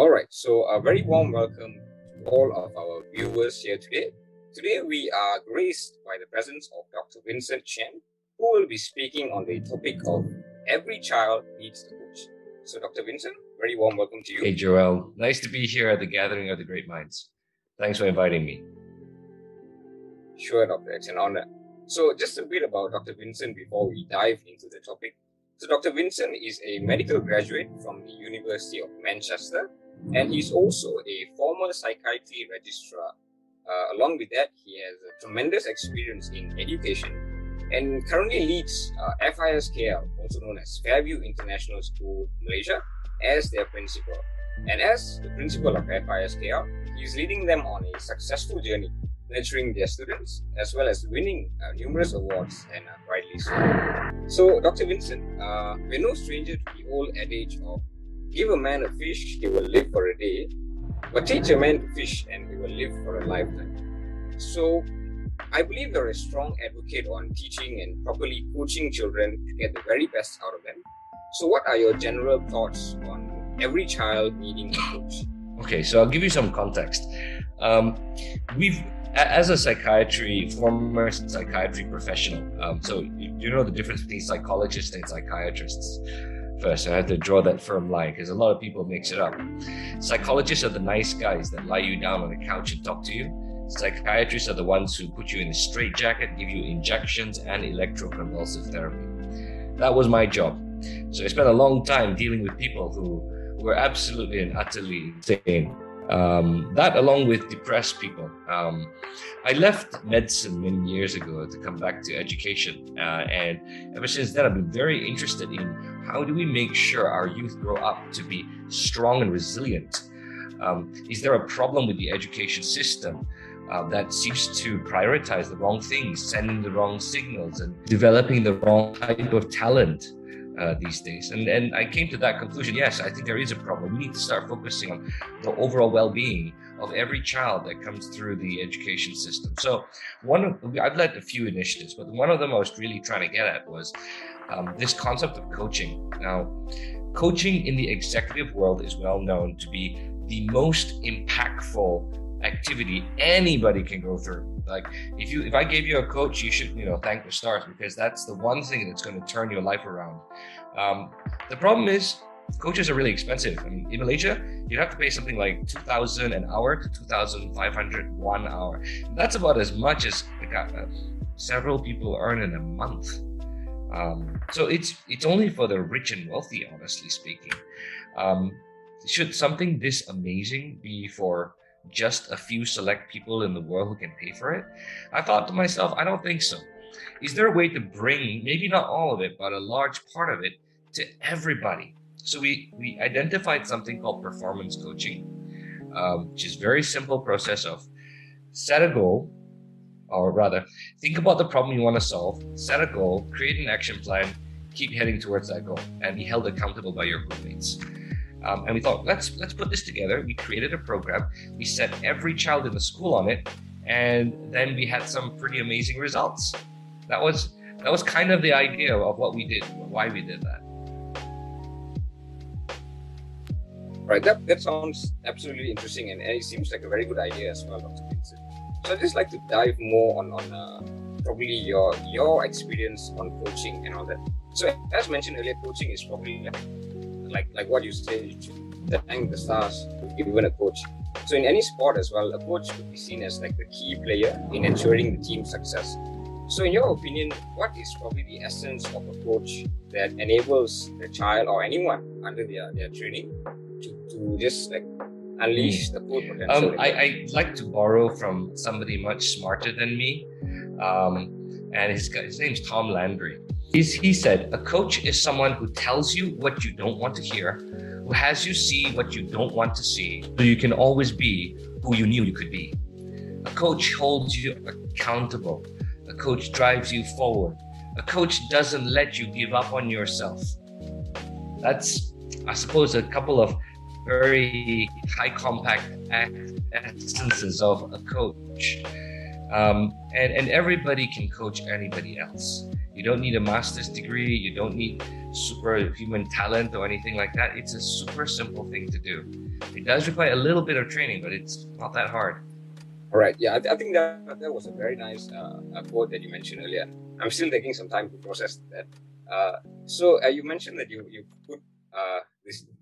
All right, so a very warm welcome to all of our viewers here today. Today we are graced by the presence of Dr. Vincent Chen, who will be speaking on the topic of every child needs a coach. So, Dr. Vincent, very warm welcome to you. Hey, Joel. Nice to be here at the Gathering of the Great Minds. Thanks for inviting me. Sure, Doctor. It's an honor. So, just a bit about Dr. Vincent before we dive into the topic. So, Dr. Vincent is a medical graduate from the University of Manchester, and he's also a former psychiatry registrar. Uh, along with that, he has a tremendous experience in education and currently leads uh, FISKL, also known as Fairview International School, Malaysia, as their principal. And as the principal of FISKL, he is leading them on a successful journey nurturing their students as well as winning uh, numerous awards and uh, rightly so. So, Dr. Vincent, uh, we're no stranger to the old adage of give a man a fish, he will live for a day, but teach a man to fish and he will live for a lifetime. So, I believe you're a strong advocate on teaching and properly coaching children to get the very best out of them. So, what are your general thoughts on every child needing a coach? Okay, so I'll give you some context. Um, we've as a psychiatry former psychiatry professional um, so you know the difference between psychologists and psychiatrists first i had to draw that firm line because a lot of people mix it up psychologists are the nice guys that lie you down on a couch and talk to you psychiatrists are the ones who put you in a straitjacket give you injections and electroconvulsive therapy that was my job so i spent a long time dealing with people who were absolutely and utterly insane um, that, along with depressed people. Um, I left medicine many years ago to come back to education. Uh, and ever since then, I've been very interested in how do we make sure our youth grow up to be strong and resilient? Um, is there a problem with the education system? Uh, that seems to prioritize the wrong things, sending the wrong signals, and developing the wrong type of talent uh, these days. And and I came to that conclusion. Yes, I think there is a problem. We need to start focusing on the overall well-being of every child that comes through the education system. So one of I've led a few initiatives, but one of them I was really trying to get at was um, this concept of coaching. Now, coaching in the executive world is well known to be the most impactful activity anybody can go through. Like if you if i gave you a coach you should you know thank the stars because that's the one thing that's going to turn your life around. Um, the problem is coaches are really expensive. I mean, in malaysia you have to pay something like 2000 an hour to 2500 one hour. That's about as much as uh, several people earn in a month um, so it's it's only for the rich and wealthy honestly speaking um, should something this amazing be for just a few select people in the world who can pay for it? I thought to myself, I don't think so. Is there a way to bring maybe not all of it, but a large part of it to everybody? So we we identified something called performance coaching, um, which is very simple process of set a goal, or rather, think about the problem you want to solve, set a goal, create an action plan, keep heading towards that goal, and be held accountable by your roommates. Um, and we thought, let's let's put this together. We created a program. We set every child in the school on it, and then we had some pretty amazing results. That was that was kind of the idea of what we did, why we did that. Right. That that sounds absolutely interesting, and, it seems like a very good idea as well. So I'd just like to dive more on on uh, probably your your experience on coaching and all that. So as mentioned earlier, coaching is probably like like what you say, thank the stars given a coach. So in any sport as well, a coach could be seen as like the key player in ensuring the team's success. So in your opinion, what is probably the essence of a coach that enables the child or anyone under their, their training to, to just like unleash the full potential? Um, I, I like to borrow from somebody much smarter than me. Um, and his, his name's Tom Landry. He's, he said, a coach is someone who tells you what you don't want to hear, who has you see what you don't want to see, so you can always be who you knew you could be. A coach holds you accountable. A coach drives you forward. A coach doesn't let you give up on yourself. That's, I suppose, a couple of very high compact essences of a coach. Um, and, and everybody can coach anybody else. You don't need a master's degree. You don't need superhuman talent or anything like that. It's a super simple thing to do. It does require a little bit of training, but it's not that hard. All right. Yeah, I, I think that that was a very nice uh, quote that you mentioned earlier. I'm still taking some time to process that. Uh, so uh, you mentioned that you you put uh,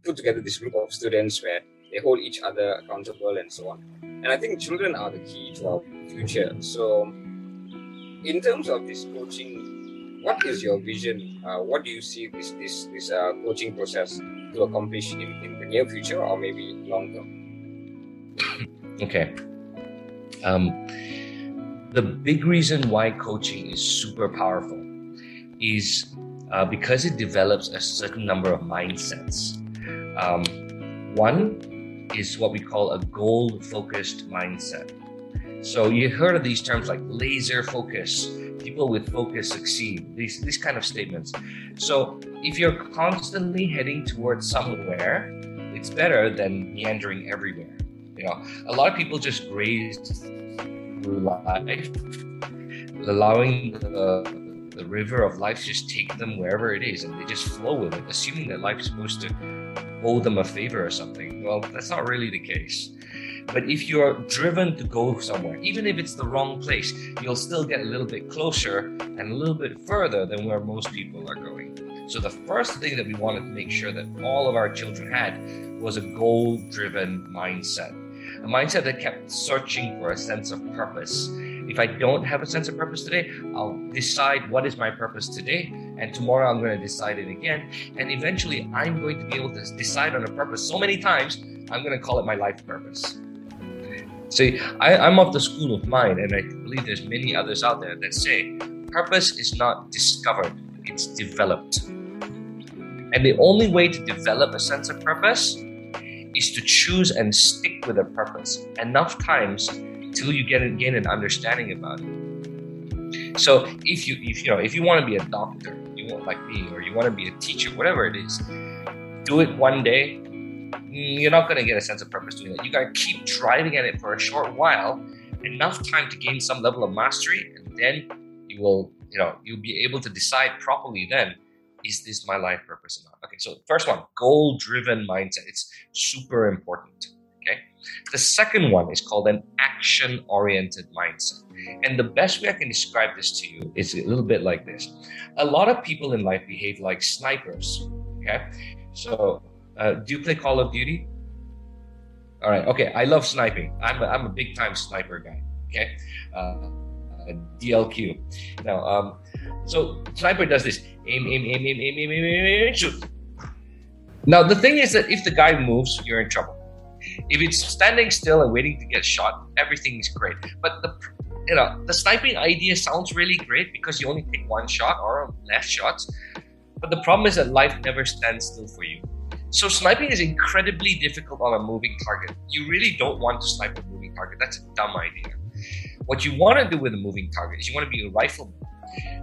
put together this group of students where they hold each other accountable and so on. And I think children are the key to our future. So, in terms of this coaching, what is your vision? Uh, what do you see this this this uh, coaching process to accomplish in, in the near future or maybe long term? okay. Um, the big reason why coaching is super powerful is uh, because it develops a certain number of mindsets. Um, one is what we call a goal focused mindset. So you heard of these terms like laser focus, people with focus succeed, these, these kind of statements. So if you're constantly heading towards somewhere, it's better than meandering everywhere. You know, a lot of people just graze through life, allowing the the river of life just take them wherever it is and they just flow with it, assuming that life's supposed to owe them a favor or something. Well, that's not really the case. But if you're driven to go somewhere, even if it's the wrong place, you'll still get a little bit closer and a little bit further than where most people are going. So, the first thing that we wanted to make sure that all of our children had was a goal driven mindset, a mindset that kept searching for a sense of purpose if I don't have a sense of purpose today, I'll decide what is my purpose today, and tomorrow I'm going to decide it again. And eventually, I'm going to be able to decide on a purpose so many times, I'm going to call it my life purpose. See, I, I'm of the school of mind, and I believe there's many others out there that say purpose is not discovered, it's developed. And the only way to develop a sense of purpose is to choose and stick with a purpose enough times till you get gain an understanding about it. So if you if you know if you want to be a doctor, you want like me, or you want to be a teacher, whatever it is, do it one day. You're not going to get a sense of purpose doing that. You got to keep driving at it for a short while, enough time to gain some level of mastery, and then you will, you know, you'll be able to decide properly. Then, is this my life purpose or not? Okay, so first one, goal-driven mindset. It's super important. The second one is called an action oriented mindset. And the best way I can describe this to you is a little bit like this. A lot of people in life behave like snipers. Okay. So, uh, do you play Call of Duty? All right. Okay. I love sniping. I'm a, I'm a big time sniper guy. Okay. Uh, uh, DLQ. Now, um, so sniper does this aim, aim, aim, aim, aim, aim, aim, aim, aim, shoot. Now, the thing is that if the guy moves, you're in trouble. If it's standing still and waiting to get shot, everything is great. But the you know the sniping idea sounds really great because you only take one shot or less shots. But the problem is that life never stands still for you. So sniping is incredibly difficult on a moving target. You really don't want to snipe a moving target. That's a dumb idea. What you want to do with a moving target is you want to be a rifleman.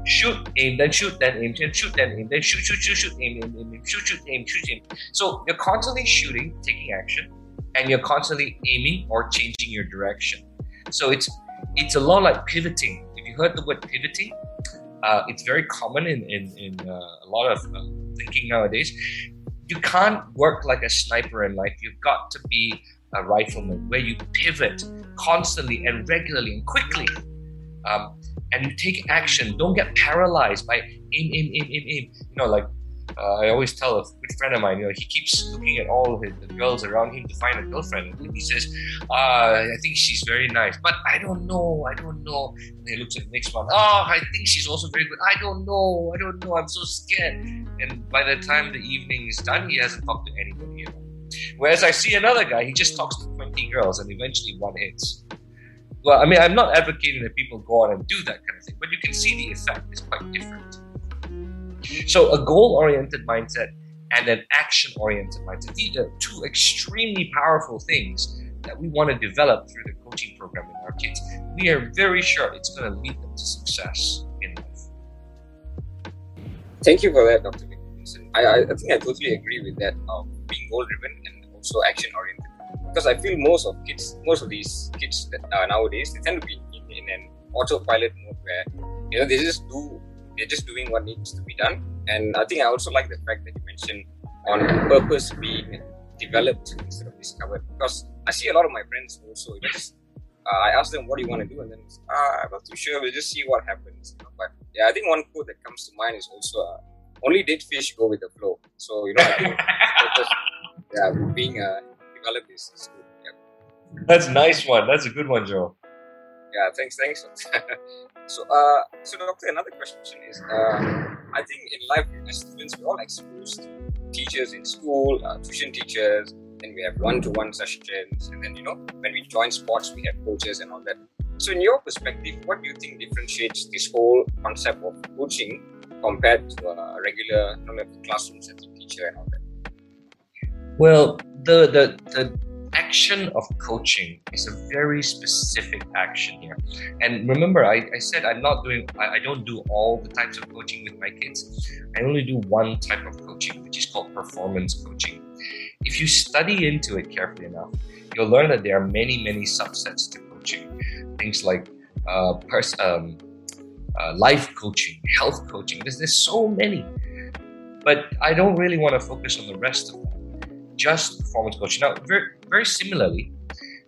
Shoot, aim, then shoot, then aim, then shoot, then aim, then shoot, shoot, shoot, shoot, aim, aim, aim, aim, shoot, shoot, aim, shoot, aim. So you're constantly shooting, taking action, and you're constantly aiming or changing your direction. So it's it's a lot like pivoting. If you heard the word pivoting, uh, it's very common in in, in uh, a lot of uh, thinking nowadays. You can't work like a sniper in life. You've got to be a rifleman where you pivot constantly and regularly and quickly. Um, and you take action. Don't get paralyzed by aim, aim, aim, aim, aim. You know, like uh, I always tell a good friend of mine, you know, he keeps looking at all his, the girls around him to find a girlfriend. And he says, uh, I think she's very nice, but I don't know, I don't know. And he looks at the next one, oh, I think she's also very good. I don't know, I don't know, I'm so scared. And by the time the evening is done, he hasn't talked to anybody. Whereas I see another guy, he just talks to 20 girls and eventually one hits. Well, I mean, I'm not advocating that people go out and do that kind of thing, but you can see the effect is quite different. So a goal-oriented mindset and an action-oriented mindset. These are two extremely powerful things that we want to develop through the coaching program in our kids. We are very sure it's going to lead them to success in life. Thank you for that, Dr. Vincent. I, I, think I totally agree with that of being goal-driven and also action-oriented. Because I feel most of kids, most of these kids that are nowadays, they tend to be in, in an autopilot mode where you know they just do they're just doing what needs to be done. And I think I also like the fact that you mentioned on purpose being developed instead of discovered. Because I see a lot of my friends also, you know, just uh, I ask them, "What do you want to do?" And then, ah, I'm not too sure. We'll just see what happens. You know? But yeah, I think one quote that comes to mind is also, uh, "Only dead fish go with the flow." So you know, I think purpose, yeah, being uh, developed is, is good. Yeah. That's a nice one. That's a good one, Joe. Yeah, thanks, thanks. so, uh, so doctor, another question is, uh, I think in life as students, we're all exposed to teachers in school, uh, tuition teachers, and we have one-to-one sessions, and then you know when we join sports, we have coaches and all that. So, in your perspective, what do you think differentiates this whole concept of coaching compared to a regular you know, classroom setting teacher and all that? Well, the the the action of coaching is a very specific action here. And remember, I, I said I'm not doing, I, I, don't do all the types of coaching with my kids. I only do one type of coaching, which is called performance coaching. If you study into it carefully enough, you'll learn that there are many, many subsets to coaching. Things like uh, pers- um, uh, life coaching, health coaching. There's, there's so many. But I don't really want to focus on the rest of them just performance coaching. Now, very, very similarly,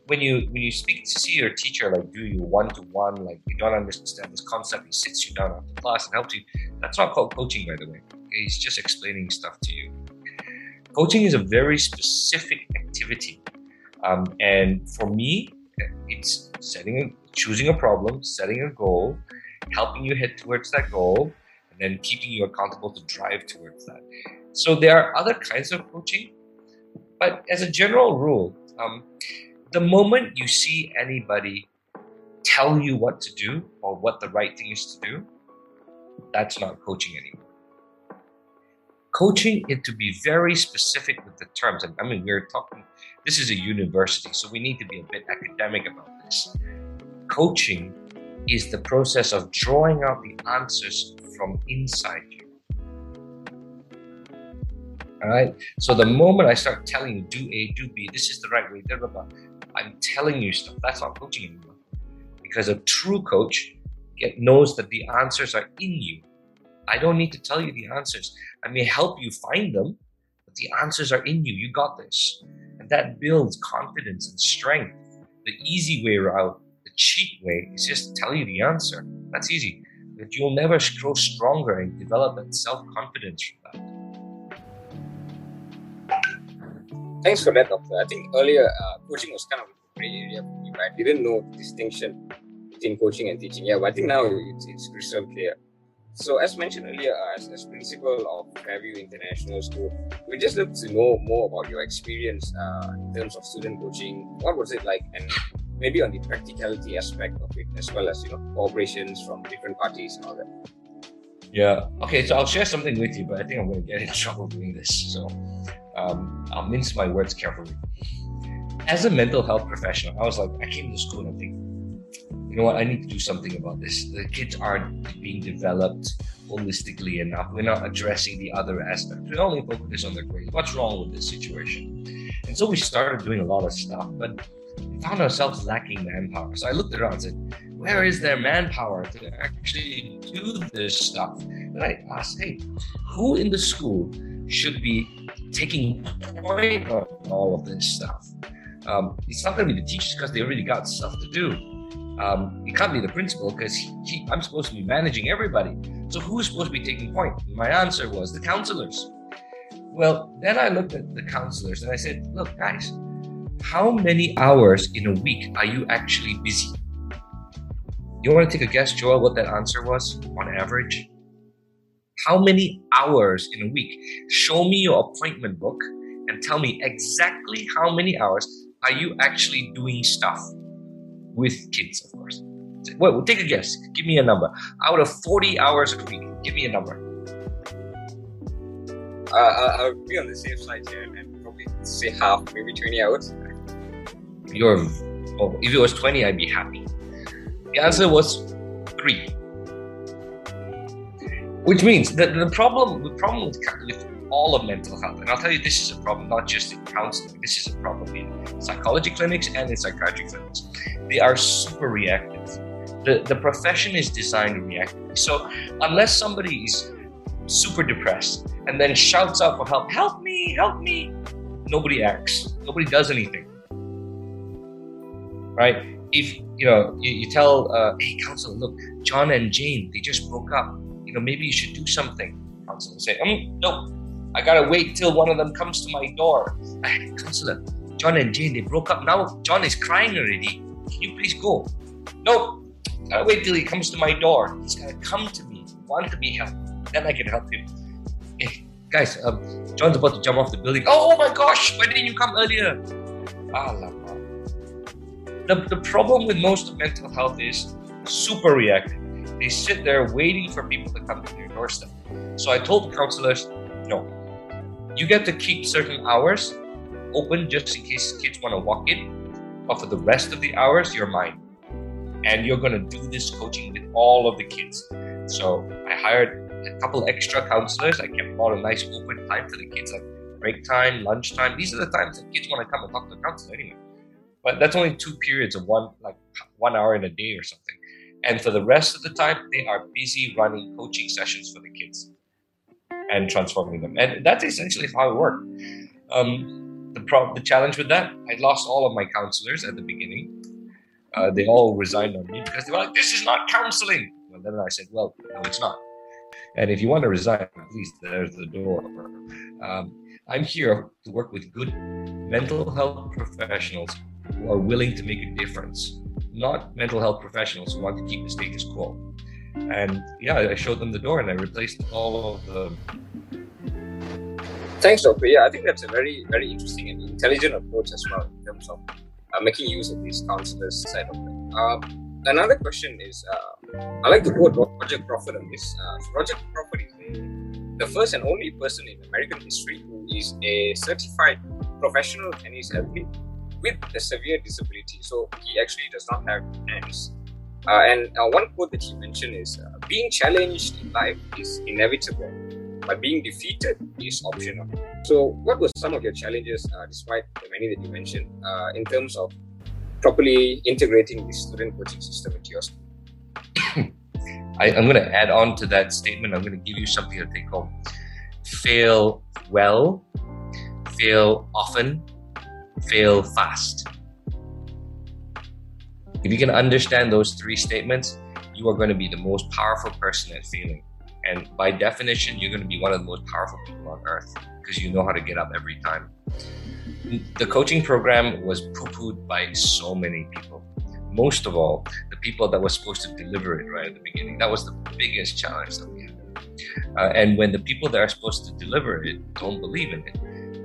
when you when you speak to see your teacher, like do you one to one, like you don't understand this concept, he sits you down after class and helps you. That's not called coaching, by the way. He's just explaining stuff to you. Coaching is a very specific activity, um, and for me, it's setting, a, choosing a problem, setting a goal, helping you head towards that goal, and then keeping you accountable to drive towards that. So there are other kinds of coaching but as a general rule, um, the moment you see anybody tell you what to do or what the right thing is to do, that's not coaching anymore. Coaching it to be very specific with the terms. And I mean, we're talking, this is a university, so we need to be a bit academic about this. Coaching is the process of drawing out the answers from inside you. All right. So the moment I start telling you, do A, do B, this is the right way, blah, blah, blah, I'm telling you stuff. That's not coaching anymore. Because a true coach get, knows that the answers are in you. I don't need to tell you the answers. I may help you find them, but the answers are in you. You got this. And that builds confidence and strength. The easy way out, the cheap way, is just tell you the answer. That's easy. But you'll never grow stronger and develop that self confidence from that. Thanks for that, doctor. I think earlier uh, coaching was kind of a gray area for me, right? I didn't know the distinction between coaching and teaching. Yeah, but I think now it's, it's crystal clear. So, as mentioned earlier, uh, as, as principal of Fairview International School, we just look to know more about your experience uh, in terms of student coaching. What was it like, and maybe on the practicality aspect of it, as well as you know cooperations from different parties and all that. Yeah. Okay. So I'll share something with you, but I think I'm going to get in trouble doing this. So um, I'll mince my words carefully. As a mental health professional, I was like, I came to school and I think, you know what, I need to do something about this. The kids aren't being developed holistically enough. We're not addressing the other aspects. We're only focus on the grades. What's wrong with this situation? And so we started doing a lot of stuff, but we found ourselves lacking manpower. So I looked around and said, where is their manpower to actually do this stuff? And I asked, hey, who in the school should be taking point on all of this stuff. Um, it's not going to be the teachers because they already got stuff to do. Um, it can't be the principal because I'm supposed to be managing everybody. So who's supposed to be taking point? My answer was the counselors. Well, then I looked at the counselors and I said, look, guys, how many hours in a week are you actually busy? You want to take a guess, Joel, what that answer was on average? How many hours in a week. Show me your appointment book and tell me exactly how many hours are you actually doing stuff with kids, of course. Well, take a guess. Give me a number. Out of 40 hours a week, give me a number. Uh, I'll be on the safe side here and probably say half, maybe 20 hours. You're, oh, if it was 20, I'd be happy. The answer was three. Which means that the problem, the problem with, with all of mental health, and I'll tell you, this is a problem not just in counseling. This is a problem in psychology clinics and in psychiatry clinics. They are super reactive. the, the profession is designed reactively. So unless somebody is super depressed and then shouts out for help, help me, help me, nobody acts. Nobody does anything. Right? If you know, you, you tell, uh, hey, counselor, look, John and Jane, they just broke up. Know, maybe you should do something. Counselor say, um, no, I gotta wait till one of them comes to my door. Counselor, John and Jane, they broke up. Now John is crying already. Can you please go? No, gotta wait till he comes to my door. He's gotta come to me, want to be helped. Then I can help him. Hey, guys, um, John's about to jump off the building. Oh, oh my gosh, why didn't you come earlier? Ah, the, the problem with most of mental health is super reactive. They sit there waiting for people to come to their doorstep. So I told counselors, no, you get to keep certain hours open just in case kids want to walk in. But for the rest of the hours, you're mine. And you're going to do this coaching with all of the kids. So I hired a couple extra counselors. I kept all a nice open time for the kids, like break time, lunch time. These are the times that kids want to come and talk to the counselor anyway. But that's only two periods of one, like one hour in a day or something. And for the rest of the time, they are busy running coaching sessions for the kids and transforming them. And that's essentially how it worked. Um, the, pro- the challenge with that, I lost all of my counselors at the beginning. Uh, they all resigned on me because they were like, this is not counseling. And then I said, well, no, it's not. And if you want to resign, please, there's the door. Um, I'm here to work with good mental health professionals who are willing to make a difference, not mental health professionals who want to keep the status quo. And yeah, I showed them the door and I replaced all of the. Thanks, Doctor. Yeah, I think that's a very, very interesting and intelligent approach as well in terms of uh, making use of these counselors side of it. Uh, another question is uh, I like to quote Roger Crawford on this. Uh, Roger Crawford is the first and only person in American history who is a certified professional tennis athlete with a severe disability. So he actually does not have hands. Uh, and uh, one quote that he mentioned is uh, being challenged in life is inevitable, but being defeated is optional. So, what were some of your challenges, uh, despite the many that you mentioned, uh, in terms of properly integrating the student coaching system into your school? I, am going to add on to that statement. I'm going to give you something to take home. Fail well, fail often, fail fast. If you can understand those three statements, you are going to be the most powerful person at failing. And by definition, you're going to be one of the most powerful people on earth because you know how to get up every time. The coaching program was poo pooed by so many people. Most of all, the people that were supposed to deliver it right at the beginning. That was the biggest challenge that we had. Uh, and when the people that are supposed to deliver it don't believe in it,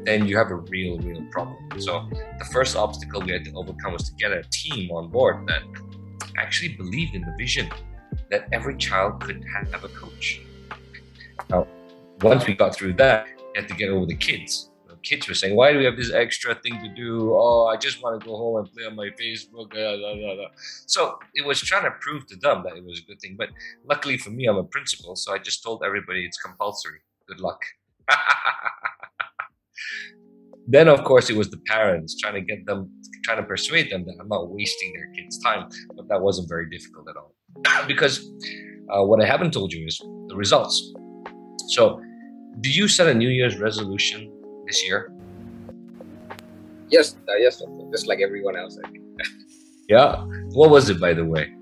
then you have a real, real problem. So the first obstacle we had to overcome was to get a team on board that actually believed in the vision that every child could have a coach. Now, once we got through that, we had to get over the kids. The kids were saying, "Why do we have this extra thing to do? Oh, I just want to go home and play on my Facebook." Blah, blah, blah, so it was trying to prove to them that it was a good thing. But luckily for me, I'm a principal, so I just told everybody it's compulsory. Good luck. Then, of course, it was the parents trying to get them, trying to persuade them that I'm not wasting their kids' time. But that wasn't very difficult at all. because uh, what I haven't told you is the results. So, do you set a New Year's resolution this year? Yes, uh, yes, just like everyone else, I think. yeah. What was it, by the way?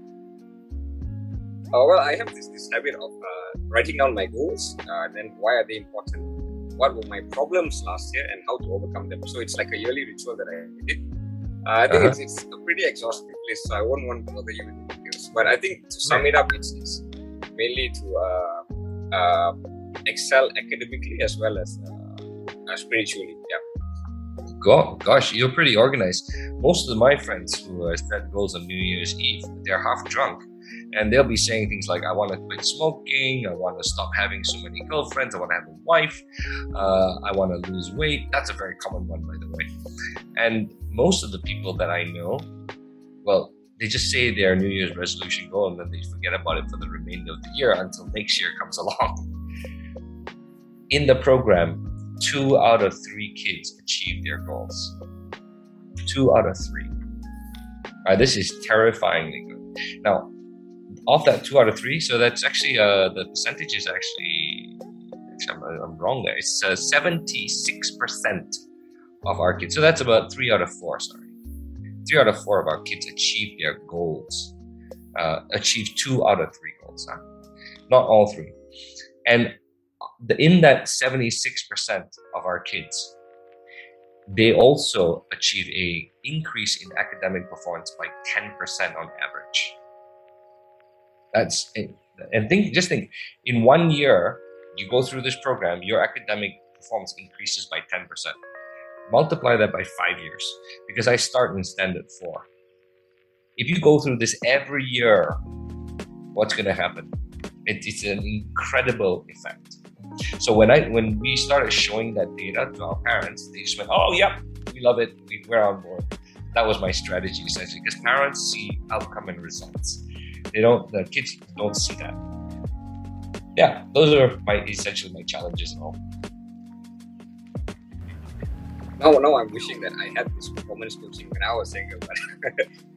Uh, well, I have this, this habit of uh, writing down my goals, uh, and then why are they important, what were my problems last year and how to overcome them. So it's like a yearly ritual that I did. Uh, I think uh-huh. it's, it's a pretty exhaustive list, so I won't want to bother you with the details. But I think to sum it up, it's, it's mainly to uh, uh, excel academically as well as uh, spiritually. Yeah. God, gosh, you're pretty organized. Most of my friends who set goals on New Year's Eve, they're half drunk and they'll be saying things like, I want to quit smoking, I want to stop having so many girlfriends, I want to have a wife, uh, I want to lose weight. That's a very common one, by the way. And most of the people that I know, well, they just say their New Year's resolution goal and then they forget about it for the remainder of the year until next year comes along. In the program, two out of three kids achieve their goals. Two out of three. This is terrifyingly good. Now, of that two out of three, so that's actually uh, the percentage is actually, actually I'm, I'm wrong there. It's uh, 76% of our kids. So that's about three out of four, sorry. Three out of four of our kids achieve their goals, uh, achieve two out of three goals, huh? not all three. And the, in that 76% of our kids, they also achieve a increase in academic performance by 10% on average. That's and think just think in one year you go through this program, your academic performance increases by 10%. Multiply that by five years because I start in standard four. If you go through this every year, what's going to happen? It, it's an incredible effect. So when I when we started showing that data to our parents, they just went, "Oh, yep, we love it. We, we're on board." That was my strategy essentially, because parents see outcome and results. They don't. The kids don't see that. Yeah, those are my essentially my challenges and all. Now, now I'm wishing that I had this performance coaching when I was younger. But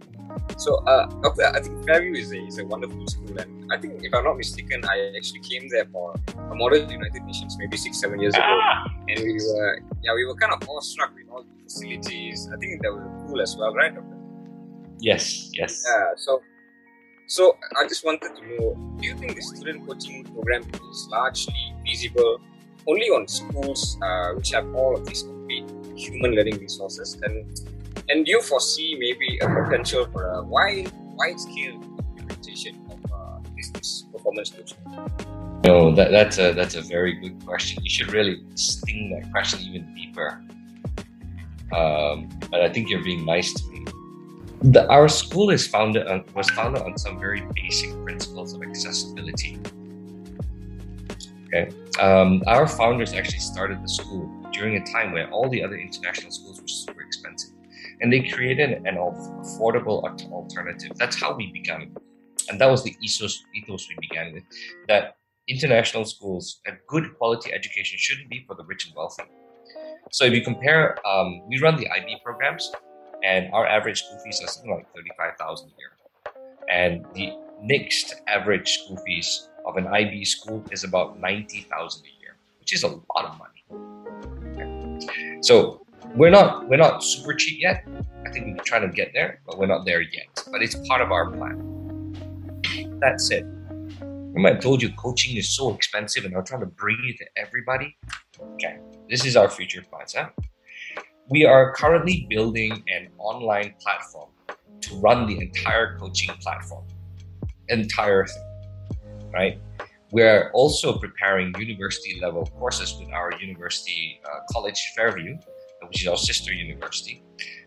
So, uh, Doctor, I think Fairview is a, is a wonderful school, and I think if I'm not mistaken, I actually came there for a Model United Nations maybe six, seven years ago, ah, and we were, yeah, we were kind of awestruck with all the facilities. I think that was cool as well, right, Doctor? Yes, yes. Yeah. So, so I just wanted to know: Do you think the student coaching program is largely feasible only on schools uh, which have all of these complete human learning resources, and and do you foresee maybe a potential for a wide, wide scale implementation of uh, this, performance coaching? No, that, that's a that's a very good question. You should really sting that question even deeper. Um, but I think you're being nice to me. The, our school is founded on, was founded on some very basic principles of accessibility. Okay, um, our founders actually started the school during a time where all the other international schools were super expensive and they created an affordable alternative. That's how we began, and that was the ethos, ethos we began with. That international schools, a good quality education shouldn't be for the rich and wealthy. So if you compare, um, we run the IB programs, and our average school fees are something like thirty-five thousand a year, and the next average school fees of an IB school is about ninety thousand a year, which is a lot of money. Okay. So we're not we're not super cheap yet. I think we're trying to get there, but we're not there yet. But it's part of our plan. That's it. Remember, I told you coaching is so expensive, and I'm trying to bring it to everybody. Okay, this is our future plans. Huh? We are currently building an online platform to run the entire coaching platform, entire thing, right? We're also preparing university level courses with our university uh, college Fairview which is our sister university,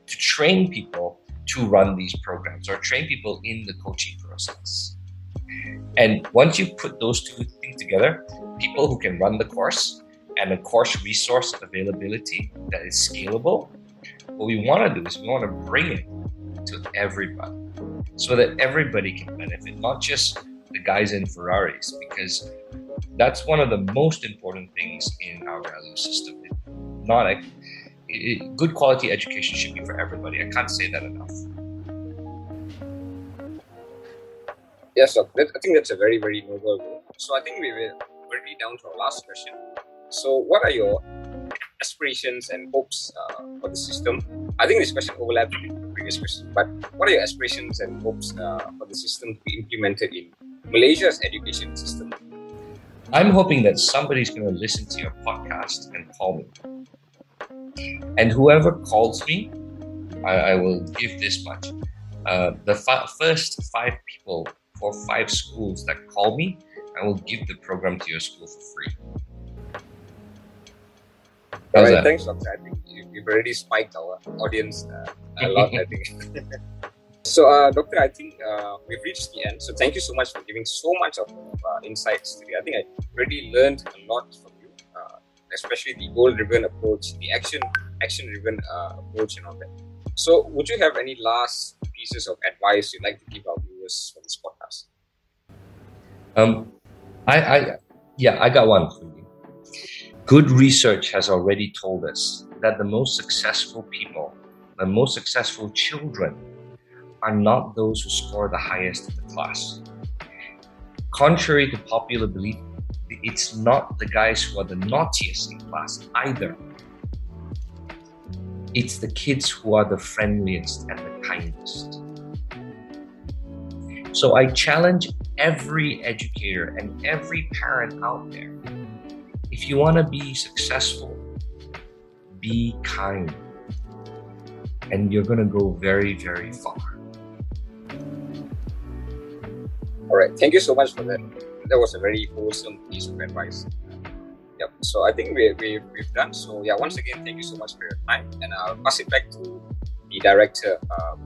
to train people to run these programs or train people in the coaching process. And once you put those two things together, people who can run the course and a course resource availability that is scalable, what we want to do is we want to bring it to everybody so that everybody can benefit, not just the guys in Ferraris, because that's one of the most important things in our value system. Not a, it, good quality education should be for everybody. I can't say that enough. Yes. I think that's a very, very noble goal. So I think we will already down to our last question. So, what are your aspirations and hopes uh, for the system? I think this question overlaps with the previous question, but what are your aspirations and hopes uh, for the system to be implemented in Malaysia's education system? I'm hoping that somebody's going to listen to your podcast and call me and whoever calls me, I, I will give this much. Uh, the fi- first five people for five schools that call me, I will give the program to your school for free. All right, thanks, Doctor. I think you, have already spiked our audience uh, a lot, I think. so, uh, Doctor, I think uh, we've reached the end. So, thank you so much for giving so much of uh, insights today. I think I already learned a lot from you, especially the goal-driven approach, the action action-driven uh, approach, and all that. So, would you have any last pieces of advice you'd like to give our viewers for this podcast? Um, I, I, yeah, I got one for you. Good research has already told us that the most successful people, the most successful children, are not those who score the highest in the class. contrary to popular belief, it's not the guys who are the naughtiest in class either. It's the kids who are the friendliest and the kindest. So I challenge every educator and every parent out there if you want to be successful, be kind. And you're going to go very, very far. All right. Thank you so much for that. That was a very wholesome piece of advice. Yep. So I think we, we, we've done. So, yeah, once again, thank you so much for your time. And I'll pass it back to the director, uh,